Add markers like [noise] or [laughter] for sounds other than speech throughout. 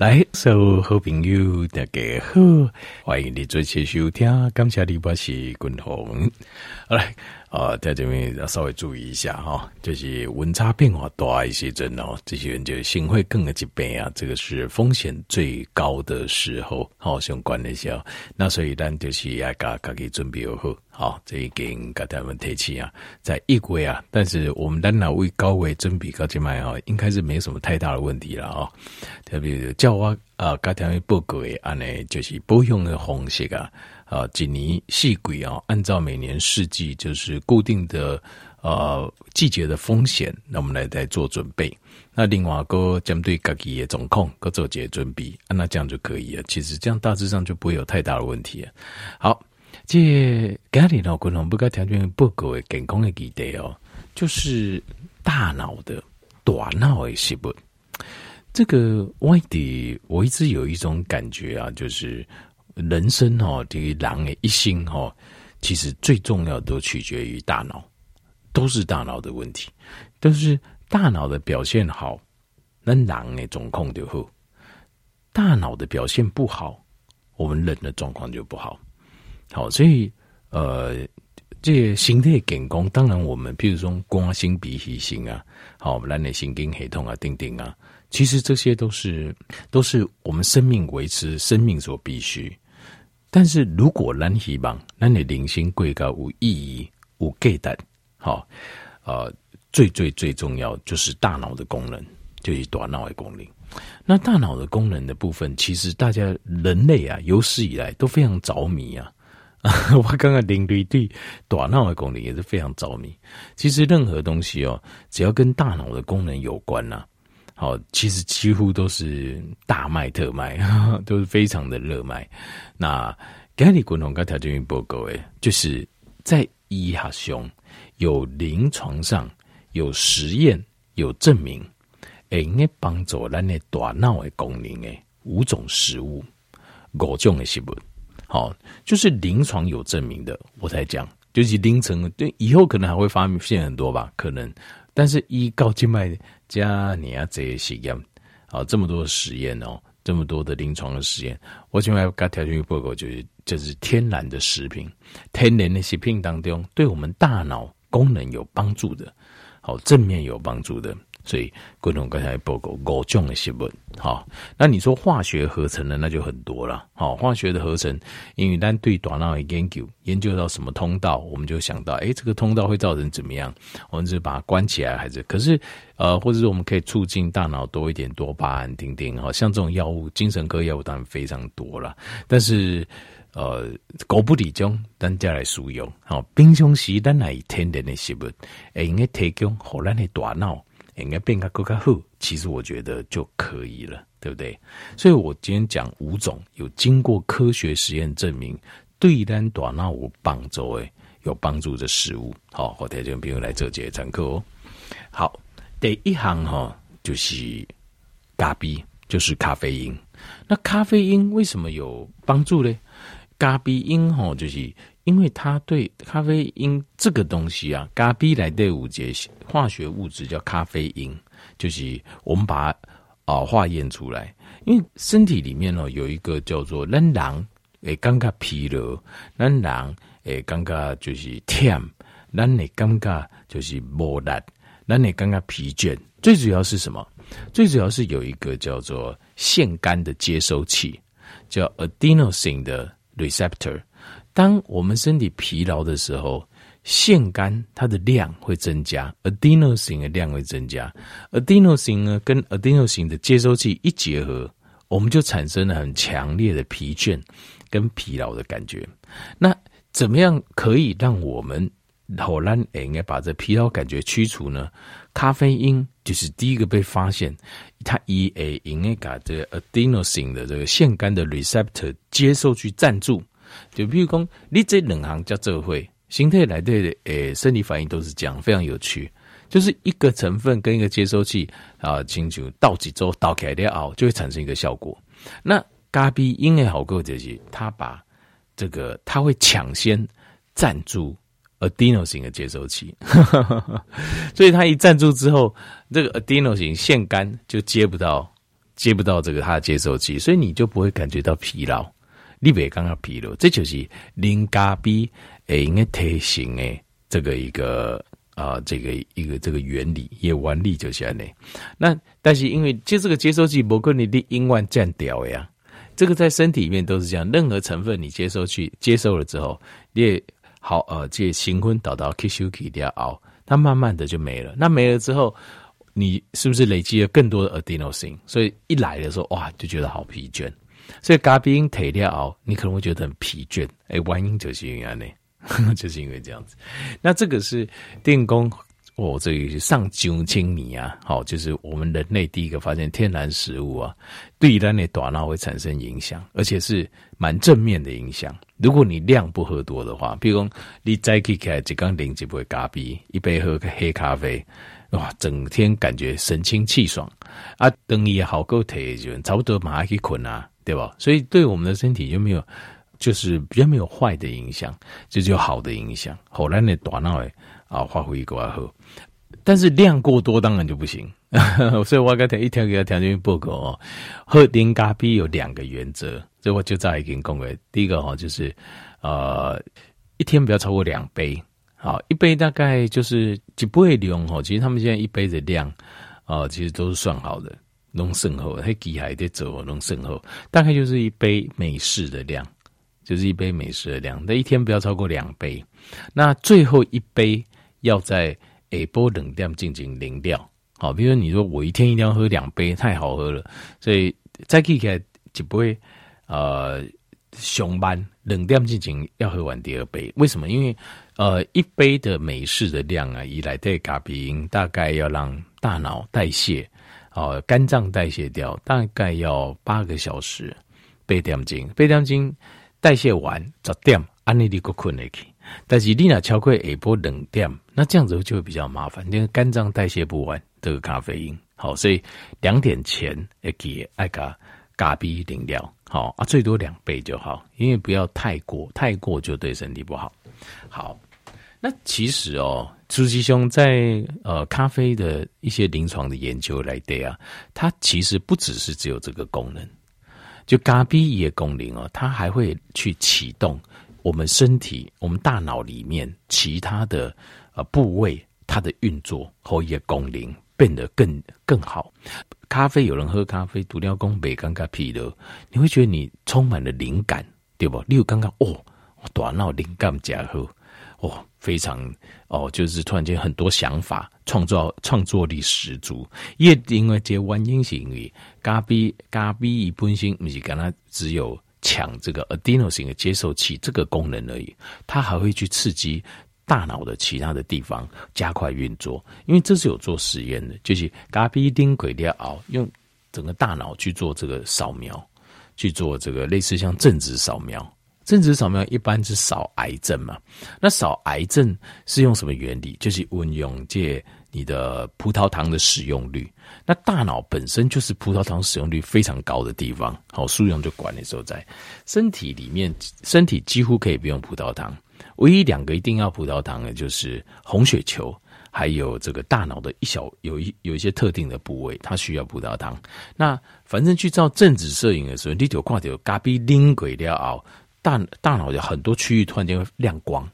来，所有好朋友大家好，欢迎你做些收听，感谢你，我是君鸿。好来，啊，在这边要稍微注意一下哈，就是温差变化大一些阵哦，这些人就心会更加疾病啊，这个是风险最高的时候，好相关的时候，那所以咱就是要家家己准备好。好，这已经跟他们提起啊，在一国啊，但是我们单拿为高位准备高静脉啊，应该是没什么太大的问题了啊。特别叫我啊，跟他们报告的安呢，就是保养的方式啊，啊，几年四季啊，按照每年四季就是固定的呃季节的风险，那我们来来做准备。那另外个针对自己的状况，各做些准备，啊，那这样就可以了。其实这样大致上就不会有太大的问题了。好。这家里呢，可能不该条件报告的健康的议题哦，就是大脑的大脑的细胞。这个外地我一直有一种感觉啊，就是人生哦，这个人的一心哦，其实最重要都取决于大脑，都是大脑的问题。但是大脑的表现好，那人的状况就好；大脑的表现不好，我们人的状况就不好。好，所以呃，这些形态健康，当然我们譬如说肝心、脾脾心啊，好，我们人的神经系统啊，等等啊，其实这些都是都是我们生命维持生命所必须。但是如果咱希望咱的灵性贵高无意义无价值，好，呃，最最最重要就是大脑的功能，就是大脑的功能。那大脑的功能的部分，其实大家人类啊，有史以来都非常着迷啊。[laughs] 我刚刚领队对大脑的功能也是非常着迷。其实任何东西哦，只要跟大脑的功能有关呐，好，其实几乎都是大卖特卖，都是非常的热卖。那该你共同跟条件报告诶，就是在医学上有临床上有实验有证明，诶，应帮助咱的大脑的功能诶，五种食物，五种的食物。好，就是临床有证明的，我才讲，就是临床对以后可能还会发现很多吧，可能，但是依高静脉加你啊这些实验，好，这么多的实验哦，这么多的临床的实验，我现在要条件报告就是，这是天然的食品，天然的食品当中，对我们大脑功能有帮助的，好，正面有帮助的。所以，各种刚才报告五种的食物，好，那你说化学合成的那就很多了，好，化学的合成，因为单对大脑的研究，研究到什么通道，我们就想到，诶，这个通道会造成怎么样？我们是把它关起来，还是？可是，呃，或者是我们可以促进大脑多一点多巴胺，丁丁，好像这种药物，精神科药物当然非常多了，但是，呃，狗不理中，单家来使用，好，平常时单来天然的食物，诶，应该提供好咱的大脑。应该变个更加好，其实我觉得就可以了，对不对？所以我今天讲五种有经过科学实验证明对咱大脑有帮助诶，有帮助的食物。好，我带这个朋友来做这个参考哦。好，第一项哈就是咖啡，就是咖啡因。那咖啡因为什么有帮助呢？咖啡因哈就是。因为它对咖啡因这个东西啊，咖啡来对五节化学物质叫咖啡因，就是我们把它啊化验出来。因为身体里面哦有一个叫做咱人诶，感觉疲劳，咱人诶，感觉就是忝，咱诶感觉就是无力，咱诶感觉疲倦。最主要是什么？最主要是有一个叫做腺苷的接收器，叫 adenosine 的 receptor。当我们身体疲劳的时候，腺苷它的量会增加，adenosine 的量会增加。adenosine 呢，跟 adenosine 的接收器一结合，我们就产生了很强烈的疲倦跟疲劳的感觉。那怎么样可以让我们好让应该把这疲劳感觉驱除呢？咖啡因就是第一个被发现，它以 A 应该把这个 adenosine 的这个腺苷的 receptor 接受去赞助。就比如讲，你这两行叫做会，形态来对的，诶，生理反应都是这样，非常有趣。就是一个成分跟一个接收器啊，进去倒几周倒开了后，就会产生一个效果。那咖啡因也好过就是，它把这个，它会抢先赞助 adenosine 的接收器，[laughs] 所以它一赞助之后，这个 adenosine 腺苷就接不到。接不到这个它的接收器，所以你就不会感觉到疲劳。你别刚刚疲劳，这就是零咖啡诶，应该推行诶，这个一个啊、呃，这个一个这个原理也原理就是这样。那但是因为就这个接收器，不跟你的音万占掉呀，这个在身体里面都是这样，任何成分你接收去接收了之后，你也好呃，这新婚导到 kiss you k 熬，它慢慢的就没了。那没了之后，你是不是累积了更多的 adenosine？所以一来的时候，哇，就觉得好疲倦。所以咖啡因提了熬，你可能会觉得很疲倦。哎、欸，原因就是因为呢，[laughs] 就是因为这样子。那这个是电工，哦，这个上九千米啊，好，就是我们人类第一个发现天然食物啊，对人的大脑会产生影响，而且是蛮正面的影响。如果你量不喝多的话，比如说你早起起来一缸零一杯咖啡，一杯喝个黑咖啡。哇，整天感觉神清气爽啊，灯也好够提就差不多马上去困啊，对吧？所以对我们的身体就没有，就是比较没有坏的影响，就只有好的影响。后来呢，大脑诶啊发挥过来后，但是量过多当然就不行。[laughs] 所以我刚才一条给他条件报告哦，喝零咖啡有两个原则，所以我就再一跟各位，第一个哈就是呃一天不要超过两杯。好，一杯大概就是几杯量哦。其实他们现在一杯的量啊、其实都是算好的，弄甚厚，还几还得走弄甚厚，大概就是一杯美式的量，就是一杯美式的量。那一天不要超过两杯。那最后一杯要在下晡两点进行零掉。好，比如说你说我一天一定要喝两杯，太好喝了，所以再起来几杯呃上班冷掉进行要喝完第二杯。为什么？因为呃，一杯的美式的量啊，以来对咖啡因大概要让大脑代谢，哦、肝脏代谢掉，大概要八个小时。八点钟，八点钟代谢完十点，安尼你个困下去。但是你若超过下晡两点，那这样子就会比较麻烦，因为肝脏代谢不完这个咖啡因。好，所以两点前要记爱咖咖啡饮料，好啊，最多两杯就好，因为不要太过，太过就对身体不好。好。那其实哦，朱吉兄在呃咖啡的一些临床的研究来对啊，它其实不只是只有这个功能，就咖啡也功能哦，它还会去启动我们身体、我们大脑里面其他的呃部位，它的运作和一个功能变得更更好。咖啡有人喝咖啡，独料工没尴尬屁的，你会觉得你充满了灵感，对不？你有刚刚哦，我大脑灵感加好。哦，非常哦，就是突然间很多想法，创造创作力十足。也因为这原因是因为咖啡咖啡一本身不是跟它只有抢这个 adenosine 的接受器这个功能而已，它还会去刺激大脑的其他的地方加快运作。因为这是有做实验的，就是咖啡丁鬼要熬，用整个大脑去做这个扫描，去做这个类似像正子扫描。正子扫描一般是扫癌症嘛？那扫癌症是用什么原理？就是运用借你的葡萄糖的使用率。那大脑本身就是葡萄糖使用率非常高的地方，好，输用就管的时候在身体里面，身体几乎可以不用葡萄糖，唯一两个一定要葡萄糖的，就是红血球，还有这个大脑的一小有一有一些特定的部位，它需要葡萄糖。那反正去照正子摄影的时候，你就挂掉咖啡零轨料熬。大大脑的很多区域突然间会亮光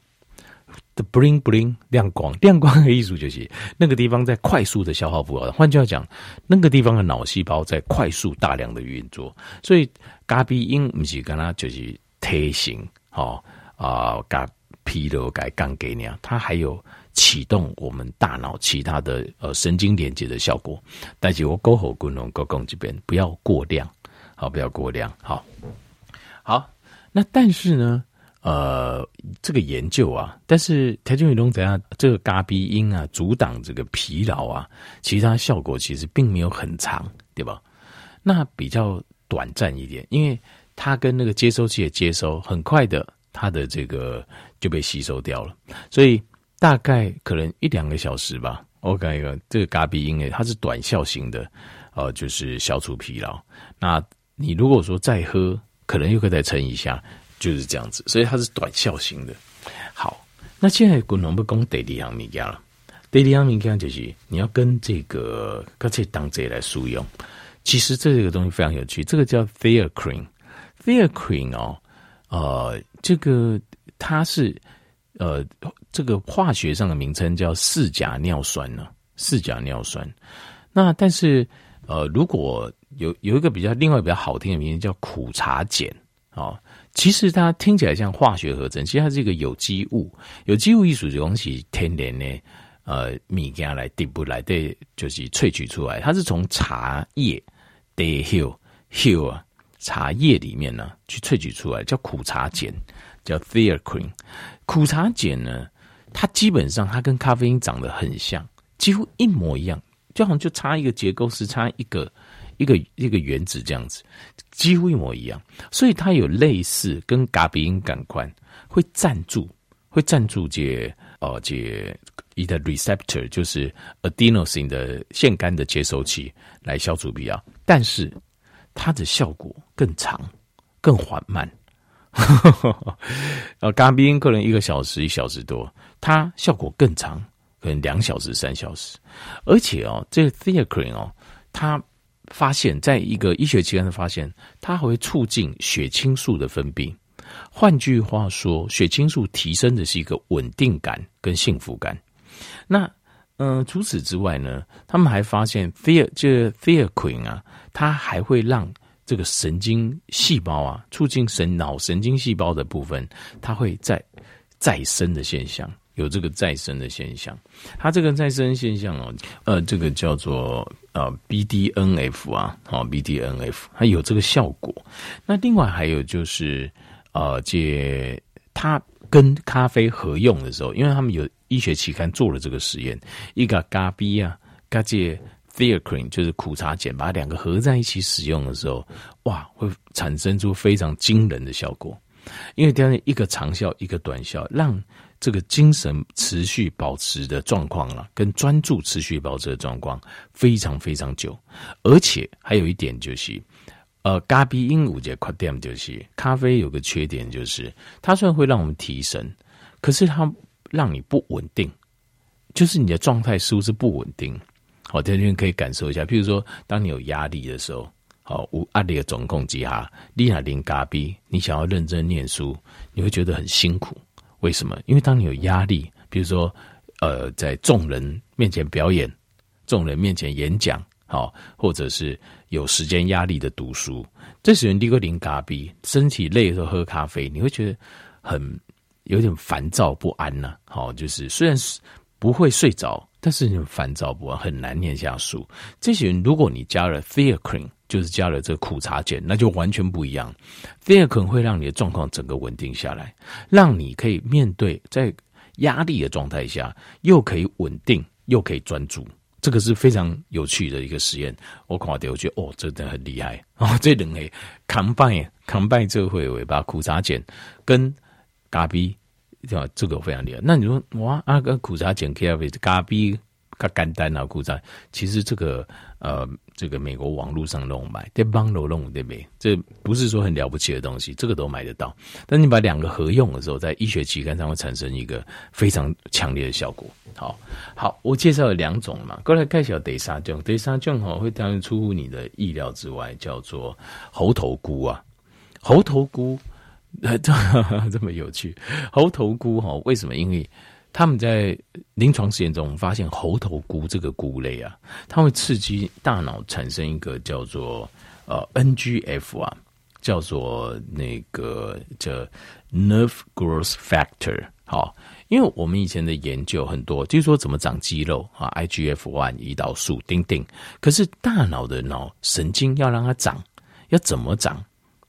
的 bling bling 亮光，[laughs] 亮光的艺术就是那个地方在快速的消耗葡萄糖。换句话讲，那个地方的脑细胞在快速大量的运作。所以咖啡因不是跟它就是提醒哦啊，咖疲劳改刚给你啊，它还有启动我们大脑其他的呃神经连接的效果。但是我过后跟龙哥讲这边不要过量，好，不要过量，好，好。那但是呢，呃，这个研究啊，但是台中宇龙怎样？这个咖啡因啊，阻挡这个疲劳啊，其他效果其实并没有很长，对吧？那比较短暂一点，因为它跟那个接收器的接收很快的，它的这个就被吸收掉了，所以大概可能一两个小时吧。OK，这个咖啡因诶，它是短效型的，呃，就是消除疲劳。那你如果说再喝，可能又会再撑一下，就是这样子，所以它是短效型的。好，那现在滚龙不讲第二样物件了，第二样物件就是你要跟这个干脆当这来使用，其实这个东西非常有趣，这个叫 Thiacrin，Thiacrin 哦，呃，这个它是呃，这个化学上的名称叫四甲尿酸呢，四甲尿酸。那但是呃，如果有有一个比较另外比较好听的名字叫苦茶碱哦，其实它听起来像化学合成，其实它是一个有机物，有机物艺术的东西，天然的。呃，米给它来底部来对，就是萃取出来，它是从茶叶的 hill hill 啊，茶叶里面呢去萃取出来，叫苦茶碱，叫 Thiacrin。苦茶碱呢，它基本上它跟咖啡因长得很像，几乎一模一样，就好像就差一个结构，是差一个一个一个原子这样子，几乎一模一样。所以它有类似跟嘎比因感官会站住，会站住这哦这。你的 receptor 就是 adenosine 的腺苷的接收器来消除疲劳，但是它的效果更长、更缓慢。[laughs] 呃，咖啡因可能一个小时、一小时多，它效果更长，可能两小时、三小时。而且哦，这个 theacrine 哦，它发现在一个医学期刊的发现，它还会促进血清素的分泌。换句话说，血清素提升的是一个稳定感跟幸福感。那，嗯、除此之外呢，他们还发现 Thea 这个 Thiacrin 啊，它还会让这个神经细胞啊，促进神脑神经细胞的部分，它会在再生的现象，有这个再生的现象。它这个再生现象哦，呃，这个叫做啊 BDNF 啊，好、哦、BDNF，它有这个效果。那另外还有就是呃，借它跟咖啡合用的时候，因为他们有。医学期刊做了这个实验，一个咖啡啊，咖借 Theacrin 就是苦茶碱，把两个合在一起使用的时候，哇，会产生出非常惊人的效果。因为这样一个长效，一个短效，让这个精神持续保持的状况了，跟专注持续保持的状况非常非常久。而且还有一点就是，呃，咖啡因有一个缺点就是，咖啡有个缺点就是，它虽然会让我们提神，可是它。让你不稳定，就是你的状态是不是不稳定？好，这边可以感受一下。譬如说，当你有压力的时候，好，无压力的总控之下，你那零咖啡，你想要认真念书，你会觉得很辛苦。为什么？因为当你有压力，比如说，呃，在众人面前表演，众人面前演讲，好，或者是有时间压力的读书，这时候你个零咖啡，身体累的时候喝咖啡，你会觉得很。有点烦躁不安呐、啊，好，就是虽然是不会睡着，但是你烦躁不安，很难念下书。这些人，如果你加了 Thiacrin，就是加了这个苦茶碱，那就完全不一样。Thiacrin 会让你的状况整个稳定下来，让你可以面对在压力的状态下，又可以稳定，又可以专注。这个是非常有趣的一个实验。我看到，我觉得哦，真的很厉害 [laughs] 哦。这两个 combine combine 这会尾巴苦茶碱跟咖啡，对吧？这个非常厉害。那你说哇，啊个苦茶碱咖啡，咖啡较简单啊，苦茶其实这个呃，这个美国网络上都买，在帮罗弄对不对？这不是说很了不起的东西，这个都买得到。但你把两个合用的时候，在医学期刊上会产生一个非常强烈的效果。好，好，我介绍了两种嘛，过来介绍第三种，第三种哈会当然出乎你的意料之外，叫做猴头菇啊，猴头菇。这这么有趣，猴头菇哈？为什么？因为他们在临床实验中发现，猴头菇这个菇类啊，它会刺激大脑产生一个叫做呃 NGF 啊，叫做那个叫 Nerve Growth Factor。好，因为我们以前的研究很多，就是说怎么长肌肉啊，IGF one 胰岛素，丁丁。可是大脑的脑神经要让它长，要怎么长？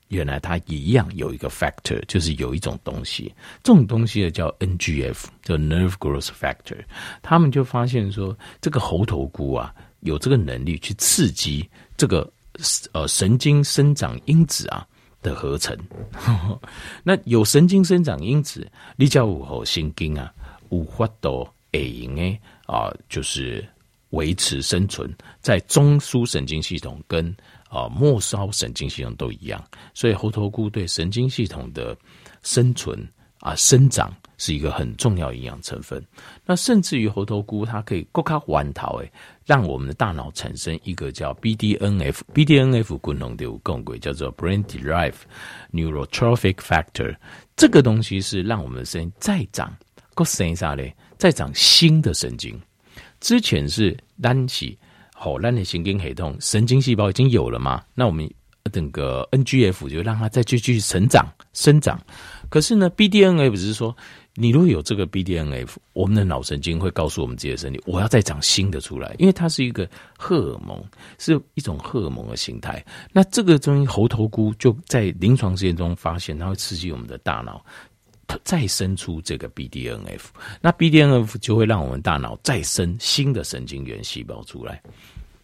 原来它一样有一个 factor，就是有一种东西，这种东西叫 NGF，叫 nerve growth factor。他们就发现说，这个猴头菇啊，有这个能力去刺激这个呃神经生长因子啊的合成。[laughs] 那有神经生长因子，你叫午后神经啊，无法度会用诶啊，就是维持生存在中枢神经系统跟。啊，末梢神经系统都一样，所以猴头菇对神经系统的生存啊生长是一个很重要营养成分。那甚至于猴头菇，它可以够卡弯桃诶，让我们的大脑产生一个叫 BDNF，BDNF 功能的共轨叫做 Brain Derived Neurotrophic Factor，这个东西是让我们的神经再长，够生啥嘞？再长新的神经。之前是单起好让你神经系统，神经细胞已经有了嘛？那我们整个 NGF 就让它再继续成长生长。可是呢，BDNF 只是说，你如果有这个 BDNF，我们的脑神经会告诉我们自己的身体，我要再长新的出来，因为它是一个荷尔蒙，是一种荷尔蒙的形态。那这个东西，猴头菇就在临床实验中发现，它会刺激我们的大脑。再生出这个 BDNF，那 BDNF 就会让我们大脑再生新的神经元细胞出来。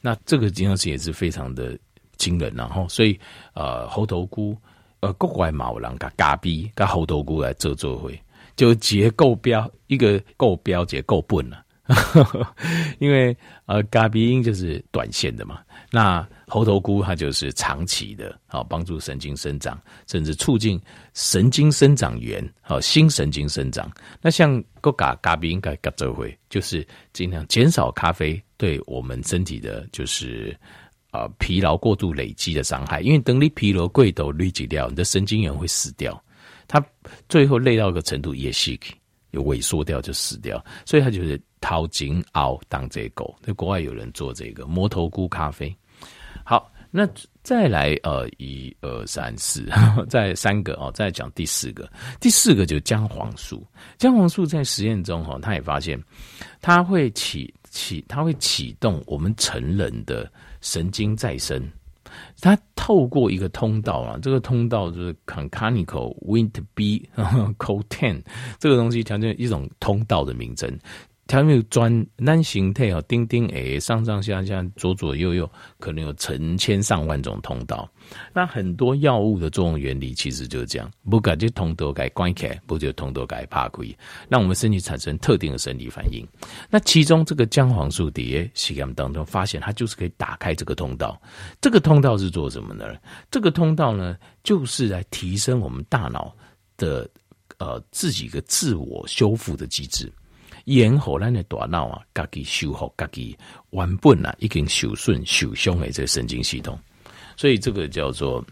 那这个经常是也是非常的惊人，然后所以呃猴头菇呃国外毛囊跟咖比跟猴头菇来做做会，就结构标一个构标结构笨了，[laughs] 因为呃咖比音就是短线的嘛。那猴头菇它就是长期的，好帮助神经生长，甚至促进神经生长源，好新神经生长。那像个咖咖啡应该咖这回，就是尽量减少咖啡对我们身体的，就是呃疲劳过度累积的伤害。因为等你疲劳过度累积掉，你的神经元会死掉，它最后累到一个程度也是有萎缩掉就死掉。所以它就是掏金熬当这狗。在国外有人做这个魔头菇咖啡。那再来呃，一二三四，[laughs] 再三个哦，再讲第四个。第四个就是姜黄素。姜黄素在实验中哈，他也发现它会启启，它会启动我们成人的神经再生。它透过一个通道啊，这个通道就是 Concanical Wnt B CoTen [laughs] 这个东西，条件一种通道的名称。它没有专单形态哦，钉钉诶，上上下下、左左右右，可能有成千上万种通道。那很多药物的作用原理其实就是这样，不改就通道改关开，不就通道改怕亏，让我们身体产生特定的生理反应。那其中这个姜黄素碟实验当中发现，它就是可以打开这个通道。这个通道是做什么呢？这个通道呢，就是来提升我们大脑的呃自己的自我修复的机制。延后咱的大脑啊，自己修复自己原本啊已经受损受伤的这个神经系统，所以这个叫做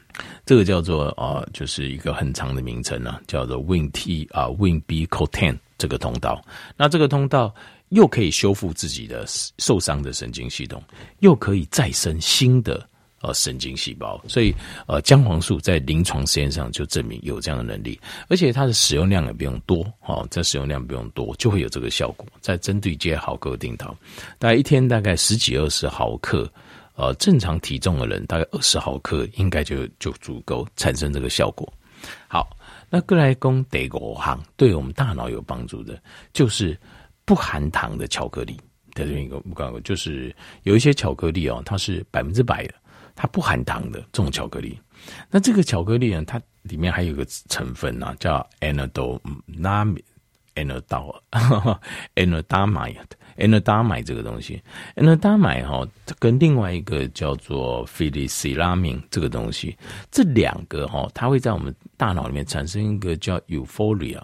这个叫做啊，就是一个很长的名称啊，叫做 Win T 啊 Wnt/CoTen 这个通道。那这个通道又可以修复自己的受伤的神经系统，又可以再生新的。呃，神经细胞，所以呃，姜黄素在临床实验上就证明有这样的能力，而且它的使用量也不用多，哦，在使用量不用多，就会有这个效果。在针对接好个定糖，大概一天大概十几二十毫克，呃，正常体重的人大概二十毫克应该就就足够产生这个效果。好，那过来讲第五项对我们大脑有帮助的，就是不含糖的巧克力。在这边一个不刚就是有一些巧克力哦，它是百分之百的。它不含糖的这种巧克力，那这个巧克力呢，它里面还有一个成分呢、啊，叫 anandamide，anandamide，anandamide 这个东西，anadamide 哈，跟另外一个叫做 phenethylamine 这个东西，这两个哈，它会在我们大脑里面产生一个叫 euphoria，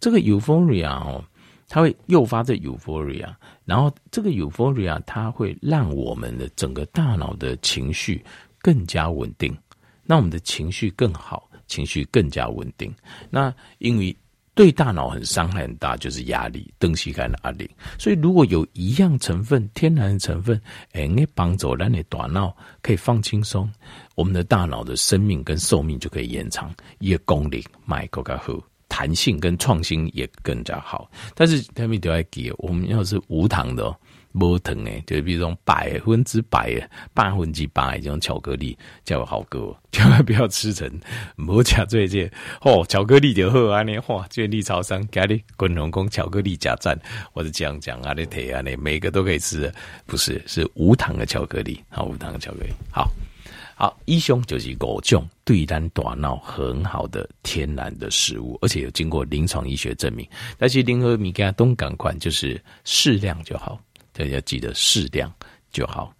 这个 euphoria 哦。它会诱发这 euphoria，然后这个 euphoria 它会让我们的整个大脑的情绪更加稳定，那我们的情绪更好，情绪更加稳定。那因为对大脑很伤害很大，就是压力、东西感的压力。所以如果有一样成分，天然的成分，哎，帮助让你大脑可以放轻松，我们的大脑的生命跟寿命就可以延长，一个功力买更加好。弹性跟创新也更加好，但是他们都要给我们要是无糖的，无糖诶，就比如说百分之百、百分之百这种巧克力，叫好哥，千万不要吃成无加这些哦，巧克力就好啊，你哇，建立超商给你滚龙宫巧克力加赞，或者这样讲啊，你睇啊，你每个都可以吃，不是是无糖的巧克力，好，无糖的巧克力，好。好，一胸就是五种对咱大脑很好的天然的食物，而且有经过临床医学证明。但是联合米加东港款，就是适量就好，大家记得适量就好。